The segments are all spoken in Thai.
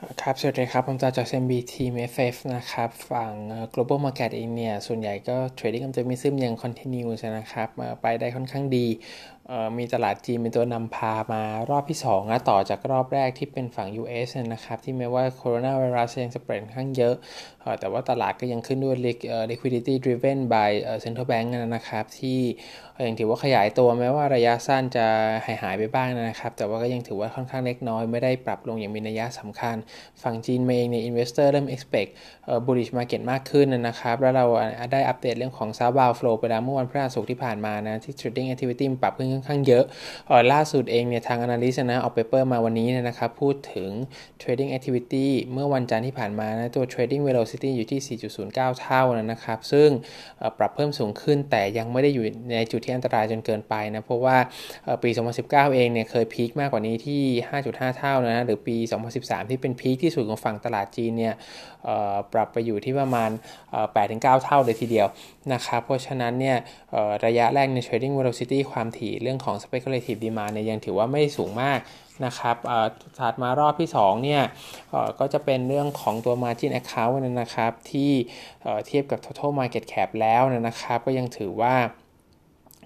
ครับ สวัสดีครับ ผมจาจาก SMB Team FF นะครับ ฝั่ง global market เองเนี่ย ส่วนใหญ่ก็ trading optimism ยัง continue นะครับ ไปได้ค่อนข้างดี มีตลาดจีนเป็นตัวนำพามารอบที่2นะต่อจากรอบแรกที่เป็นฝั่ง US นะครับที่แม้ว่าโคโรนาไวรัสยังสเปรดค่อนข้างเยอะ แต่ว่าตลาดก็ยังขึ้นด้วย liquidity driven by central bank นะครับที่ยังถือว่าขยายตัวแม้ว่าระยะสั้นจะหายหายไปบ้างนะครับ แต่ว่าก็ยังถือว่าค่อนข้างเล็กน้อย ไม่ได้ปรับลงอย่างมีนัยสำคัญ ฝั่งจีนเองเนี่ย investor เริ่ม expect bullish market มากขึ้นนะครับ แล้วเราได้อัปเดตเรื่องของ southbound flow ไปแล้วเมื่อวันพฤหัสศุกร์ที่ผ่านมานะที่ trading activity ปรับขึ้นค่อนข้างเยอะ ล่าสุดเองเนี่ยทาง analyst นะออก paper มาวันนี้นะครับพูดถึง trading activity เมื่อวันจันทร์ที่ผ่านมานะตัว trading velocity อยู่ที่ 4.09 เท่านะครับ ซึ่งปรับเพิ่มสูงขึ้นแต่ยังไม่ได้อยู่ในจุดที่อันตรายจนเกินไปนะ เพราะว่าปี 2019 เองเนี่ยเคยพีคมากกว่านี้ที่ 5.5 เท่านะหรือปี 2013 ที่เป็นพีคที่สุดของฝั่งตลาดจีนเนี่ยปรับไปอยู่ที่ประมาณ 8-9 เท่าเลยทีเดียวนะครับเพราะฉะนั้นเนี่ยระยะแรกใน trading velocity ความถี่เรื่องของ speculative demand เนี่ยยังถือว่าไม่สูงมากนะครับถัดมารอบที่2เนี่ยก็จะเป็นเรื่องของตัว margin account นะครับที่เทียบกับ total market cap แล้วนะครับ ก็ยังถือว่า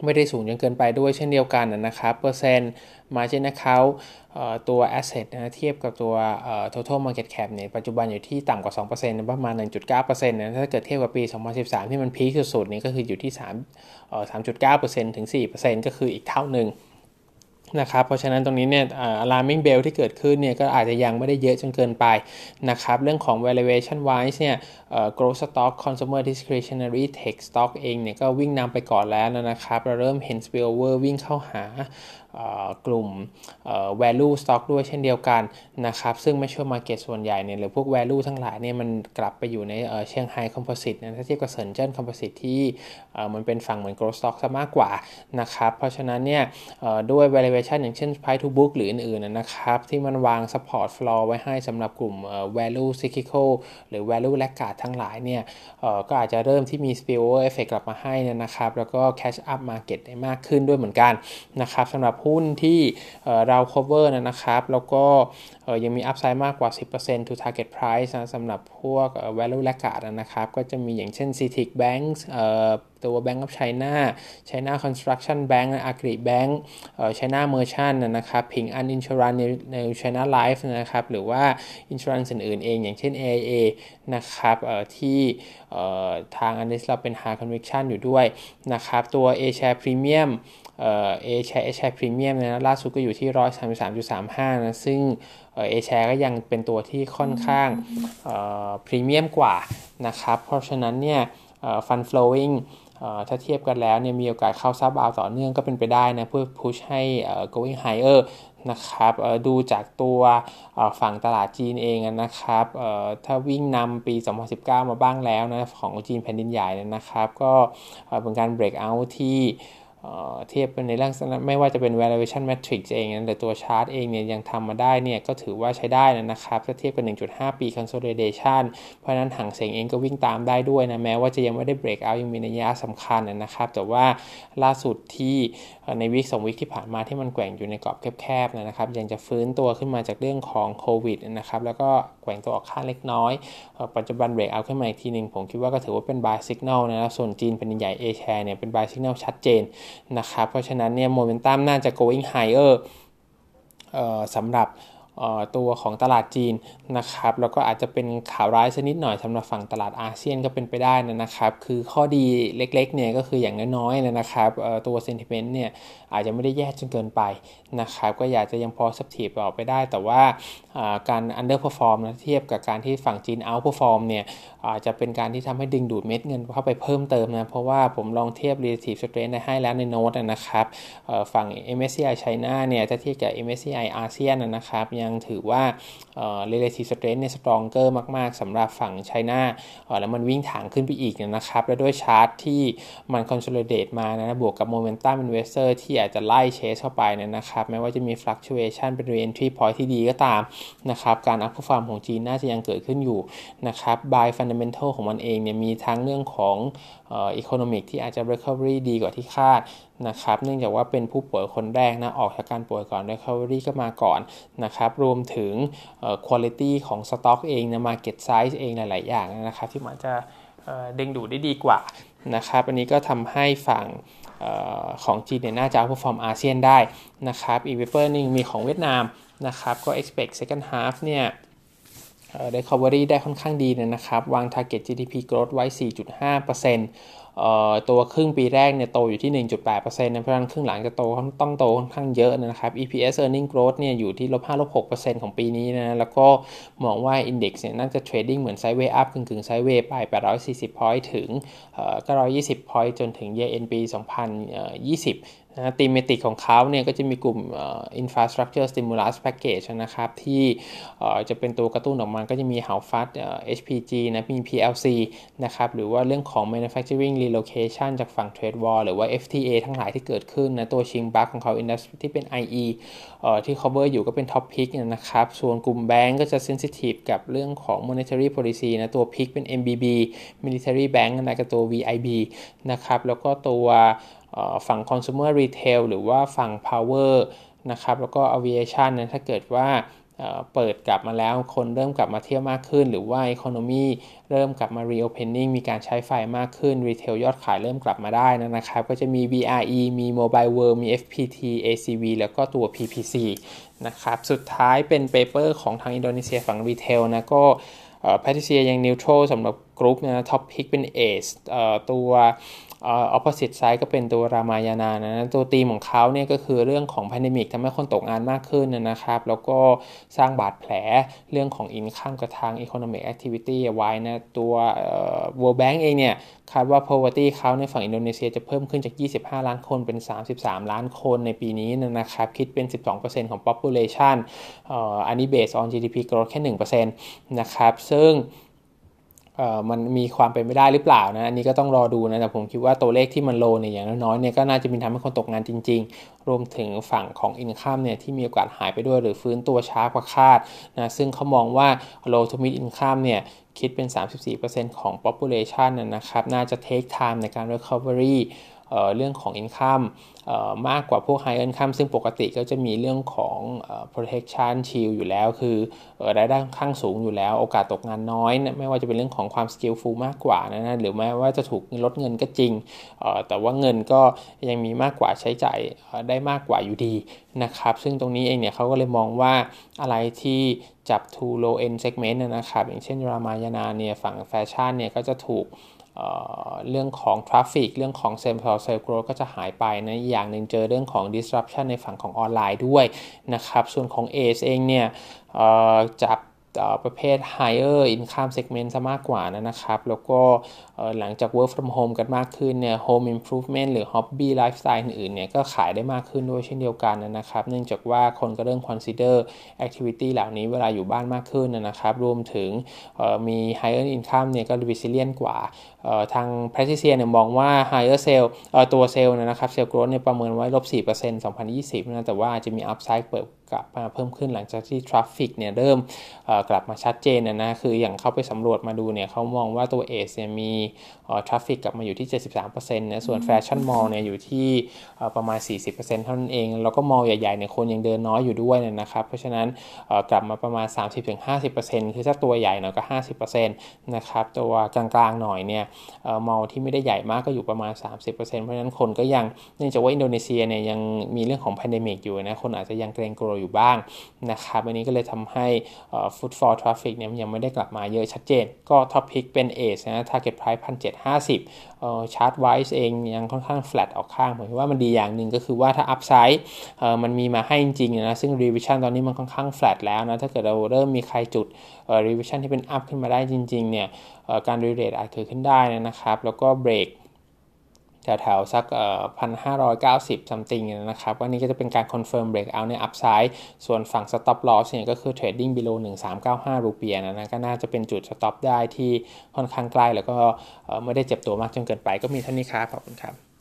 ไม่ได้สูงจนเกินไปด้วยเช่นเดียวกันนะครับเปอร์เซ็นต์ margin account ตัว asset นะเทียบกับตัว total market cap เนี่ยปัจจุบันอยู่ที่ต่ำกว่า 2%ประมาณ 1.9%นะถ้าเกิดเทียบกับปี 2013 ที่มันพีคสุดๆนี่ก็คืออยู่ที่3 3.9%ถึง 4%ก็คืออีกเท่าหนึ่ง นะครับ เพราะฉะนั้นตรงนี้เนี่ย alarming bell ที่เกิดขึ้นเนี่ยก็อาจจะยังไม่ได้เยอะจนเกินไปนะครับ เรื่องของ valuation wise เนี่ย growth stock consumer discretionary tech stock เองเนี่ยก็วิ่งนำไปก่อนแล้วนะครับ เราเริ่มเห็น spillover วิ่งเข้าหา กลุ่ม value stock ด้วยเช่นเดียวกันนะครับซึ่งไม่ช่วย market ส่วนใหญ่เนี่ยหรือพวก value ทั้งหลายเนี่ยมันกลับไปอยู่ในเชียงไฮ้ composite นะถ้าเทียบกับเซินเจิ้น composite ที่มันเป็นฝั่งเหมือน growth stock ซะมากกว่านะครับเพราะฉะนั้นเนี่ยด้วย valuation อย่างเช่น price to book หรืออื่นๆนะครับที่มันวาง support floor ไว้ให้สำหรับกลุ่ม value cyclical หรือ value laggard ทั้งหลายเนี่ยก็อาจจะเริ่มที่มี spillover effect กลับมาให้นะครับแล้วก็ catch up market ได้มากขึ้นด้วยเหมือนกันนะครับสำหรับหุ้นที่เรา cover นะครับ แล้วก็ยังมี upside มากกว่า 10% to target price นะสำหรับพวก value laggard นะครับ ก็จะมีอย่างเช่น CITIC Bank ตัว Bank of China China Construction Bank Agri Bank China Merchant นะครับ Ping An Insurance ใน China Life นะครับ หรือว่า Insurance อื่นๆเอง อย่างเช่น AIA นะครับที่ทางอันนี้เราเป็น high conviction อยู่ด้วยนะครับ ตัว A share premium เอแชร์เอแชร์พรีเมียมนะล่าสุดก็อยู่ที่ร้อยสามสามจุดสามห้านะซึ่งเอแชร์ก็ยังเป็นตัวที่ค่อนข้างพรีเมียมกว่านะครับ เพราะฉะนั้นเนี่ยฟันฟลูวิงถ้าเทียบกันแล้วเนี่ยมีโอกาสเข้าซับเอาต่อเนื่องก็เป็นไปได้นะเพื่อพุชให้ going higher นะครับดูจากตัวฝั่งตลาดจีนเองนะครับถ้าวิ่งนำปี 2019 มาบ้างแล้วนะของจีนแผ่นดินใหญ่นะครับ ก็เป็นการ break out ที่ เทียบเป็นในเรื่องไม่ว่าจะเป็น valuation matrix เองนะแต่ตัวชาร์ตเองเนี่ยยังทำมาได้เนี่ยก็ถือว่าใช้ได้นะครับ ถ้าเทียบกับ 1.5 ปี consolidation เพราะนั้นหางเสียงเองก็วิ่งตามได้ด้วยนะ แม้ว่าจะยังไม่ได้ break out ยังมีนัยยะสำคัญนะครับ แต่ว่าล่าสุดที่ใน week สอง week ที่ผ่านมาที่มันแกว่งอยู่ในกรอบแคบๆนะครับ ยังจะฟื้นตัวขึ้นมาจากเรื่องของโควิดนะครับ แล้วก็แกว่งตัวออกข้างเล็กน้อย ปัจจุบัน break out ขึ้นมาอีกทีหนึ่งผมคิดว่าก็ถือว่าเป็น buy signal นะครับ ส่วนจีนแผ่นดินใหญ่ A-share เนี่ยเป็น buy signal ชัดเจนนะครับ เพราะฉะนั้นเนี่ยโมเมนตัมน่าจะ going higher สำหรับ ตัวของตลาดจีนนะครับแล้วก็อาจจะเป็นข่าวร้ายสักนิดหน่อยสำหรับฝั่งตลาดอาเซียนก็เป็นไปได้นะครับ คือข้อดีเล็กๆเนี่ยก็คืออย่างน้อยๆนะครับตัวเซนติเมนต์เนี่ยอาจจะไม่ได้แย่จนเกินไปนะครับก็อยากจะยังพอสับถีบออกไปได้ แต่ว่าการ underperform นะเทียบกับการที่ฝั่งจีน outperform เนี่ยอาจจะเป็นการที่ทำให้ดึงดูดเม็ดเงินเข้าไปเพิ่มเติมนะเพราะว่าผมลองเทียบ relative strength ได้ให้แล้วในโน้ตนะครับฝั่ง MSCI China เนี่ยถ้าเทียบกับ MSCI อาเซียนนะครับยังถือว่า relative strength เนี่ย stronger มาก ๆสำหรับฝั่งไชน่าแล้วมันวิ่งถางขึ้นไปอีกนะครับ แล้วด้วยชาร์ตที่มัน consolidate มานะบวกกับ momentum investor ที่อาจจะไล่เชสเข้าไปนะครับแม้ว่าจะมี fluctuation เป็น re-entry point ที่ดีก็ตามนะครับการ upperform ของจีนน่าจะยังเกิดขึ้นอยู่นะครับ by fundamental ของมันเองเนี่ยมีทั้งเรื่องของ economic ที่อาจจะ recovery ดีกว่าที่คาดนะครับ เนื่องจากว่าเป็นผู้ป่วยคนแรกนะ ออกจากการป่วยก่อน recovery ก็มาก่อนนะครับ รวมถึงคุณภาพของสต็อกเองนะ market size เองหลาย ๆ อย่างนะครับ ที่มันจะเด้งดูได้ดีกว่านะครับ อันนี้ก็ทำให้ฝั่งของจีนเนี่ยน่าจะ outperform อาเซียนได้นะครับ อีก paper นึงมีของเวียดนามนะครับ ก็ expect second half เนี่ย recovery ได้ค่อนข้างดีนะครับ วาง target GDP growth ไว้ 4.5% ตัวครึ่งปีแรกเนี่ยโตอยู่ที่ 1.8%นะเพราะฉะนั้นครึ่งหลังจะโตต้องโตค่อนข้างเยอะนะครับ EPS earning growth เนี่ยอยู่ที่ลบ5ลบ6%ของปีนี้นะแล้วก็มองว่า index เนี่ยน่าจะ trading เหมือน sideways up กึ่งๆ sideways ไป 840 point ถึง920 point จนถึง year end ปี 2020 นะตีมเมติกของเขาเนี่ยก็จะมีกลุ่ม infrastructure stimulus package นะครับ ที่จะเป็นตัวกระตุ้นออกมาก็จะมี h o w f a s t HPG นะมี PLC นะครับ หรือว่าเรื่องของ manufacturing relocation จากฝั่ง trade war หรือว่า FTA ทั้งหลายที่เกิดขึ้นนะ ตัวชิงบัคของเขา industry ที่เป็น IE ที่ cover อยู่ก็เป็น top pick นะครับ ส่วนกลุ่มแบงก์ก็จะ sensitive กับเรื่องของ monetary policy นะ ตัว pick เป็น MBB military bank นะกับตัว VIB นะครับ แล้วก็ตัว ฝั่ง consumer retail หรือว่าฝั่ง power นะครับแล้วก็ aviation นะถ้าเกิดว่าเปิดกลับมาแล้วคนเริ่มกลับมาเที่ยวมากขึ้น หรือว่า economy เริ่มกลับมา reopening มีการใช้ไฟมากขึ้น retail ยอดขายเริ่มกลับมาได้นะครับ ก็จะมี VRE มี Mobile World มี FPT ACV แล้วก็ตัว PPC นะครับ สุดท้ายเป็น paper ของทางอินโดนีเซียฝั่ง retail นะก็ Patricia ยัง neutral สำหรับกรุ๊ปนะ top pick เป็น ACE ตัว opposite side ก็เป็นตัว Ramayana นะตัวตีมของเขาเนี่ยก็คือเรื่องของพ n d e m i c ทำให้คนตกงานมากขึ้นนะครับ แล้วก็สร้างบาดแผลเรื่องของ income กับทาง economic activity ไว้นะตัว World Bank เองเนี่ยคาดว่า poverty เขาในฝั่งอินโดนีเซียจะเพิ่มขึ้นจาก 25 ล้านคนเป็น 33 ล้านคนในปีนี้นะครับ คิดเป็น 12%ของ population อันนี้ based on GDP growth แค่ 1%นะครับ ซึ่ง มันมีความเป็นไม่ได้หรือเปล่านะอันนี้ก็ต้องรอดูนะแต่ผมคิดว่าตัวเลขที่มันโลเนี่ยอย่างน้อยๆเนี่ยก็น่าจะมีทำให้คนตกงานจริง ๆ รวมถึงฝั่งของอินคัมเนี่ยที่มีโอกาสหายไปด้วยหรือฟื้นตัวช้ากว่าคาดนะซึ่งเขามองว่าโลทูมิดอินคัมเนี่ยคิดเป็น 34%ของ population นะครับน่าจะ take time ในการ recovery เรื่องของ income มากกว่าพวก high income ซึ่งปกติก็จะมีเรื่องของ protection shield อยู่แล้ว คือรายได้ข้างสูงอยู่แล้ว โอกาสตกงานน้อยนะไม่ว่าจะเป็นเรื่องของความ skillful มากกว่านะนะหรือแม้ว่าจะถูกลดเงินก็จริง แต่ว่าเงินก็ยังมีมากกว่าใช้จ่ายได้มากกว่าอยู่ดีนะครับ ซึ่งตรงนี้เองเนี่ยเขาก็เลยมองว่าอะไรที่จับ to low end segment นะครับ อย่างเช่น Ramayana เนี่ยฝั่งแฟชั่นเนี่ยก็จะถูก เรื่องของ traffic เรื่องของ same-store sales growth ก็จะหายไปนะอย่างหนึ่งเจอเรื่องของ disruption ในฝั่งของออนไลน์ด้วยนะครับ ส่วนของ a เองเนี่ยจาก ประเภท higher income segment ซะมากกว่านะครับ แล้วก็หลังจาก work from home กันมากขึ้นเนี่ย home improvement หรือ hobby lifestyle อื่นๆเนี่ยก็ขายได้มากขึ้นด้วยเช่นเดียวกันนะครับ เนื่องจากว่าคนก็เริ่ม consider activity เหล่านี้เวลาอยู่บ้านมากขึ้นนะครับ รวมถึงมี higher income เนี่ยก็ resilient กว่าทาง p r a c t i c i a เนี่ยมองว่า higher sale ตัวเซลล์นะครับ sale growth เนี่ยประเมินไว้ลบ4% 2020นะแต่ว่าจะมี upside เปิด กลับมาเพิ่มขึ้นหลังจากที่ traffic เนี่ยเริ่มกลับมาชัดเจนนะนะคืออย่างเข้าไปสำรวจมาดูเนี่ยเขามองว่าตัว ACE เนี่ยมี traffic กลับมาอยู่ที่ 73%นะส่วน fashion mall เนี่ยอยู่ที่ประมาณ 40%เท่านั้นเอง แล้วก็ mall ใหญ่ๆเนี่ยคนยังเดินน้อยอยู่ด้วยนะครับ เพราะฉะนั้นกลับมาประมาณ 30-50%คือถ้าตัวใหญ่หน่อยก็ 50%นะครับตัวกลางๆหน่อยเนี่ย mall ที่ไม่ได้ใหญ่มากก็อยู่ประมาณ 30%เพราะฉะนั้นคนก็ยังเนื่องจากว่าอินโดนีเซียเนี่ยยังมีเรื่องของ pandemic อยู่นะคนอาจจะยังเกรงกลัวอยู่บ้างนะครับอันนี้ก็เลยทำให้ footfall traffic เนี่ยยังไม่ได้กลับมาเยอะชัดเจน ก็ top pick เป็น ACE นะ target price พันเจ็ดห้าสิบchart-wise เองยังค่อนข้างแฟลตออกข้างผมว่ามันดีอย่างหนึ่งก็คือว่าถ้า upside มันมีมาให้จริงๆนะซึ่ง revision ตอนนี้มันค่อนข้างแฟลตแล้วนะถ้าเกิดเราเริ่มมีใครจุด revision ที่เป็น up ขึ้นมาได้จริงๆเนี่ยการ re-rate อาจเกิดขึ้นได้นะครับ แล้วก็เบรก แถวๆสักพันห้าร้อยเก้าสิบ something นะครับวันนี้ก็จะเป็นการ confirm break out ใน upside ส่วนฝั่ง stop loss เนี่ยก็คือ trading below หนึ่งสามเก้าห้ารูเปียห์นะนะก็น่าจะเป็นจุด stop ได้ที่ค่อนข้างใกล้แล้วก็ไม่ได้เจ็บตัวมากจนเกินไปก็มีเท่านี้ครับขอบคุณครับ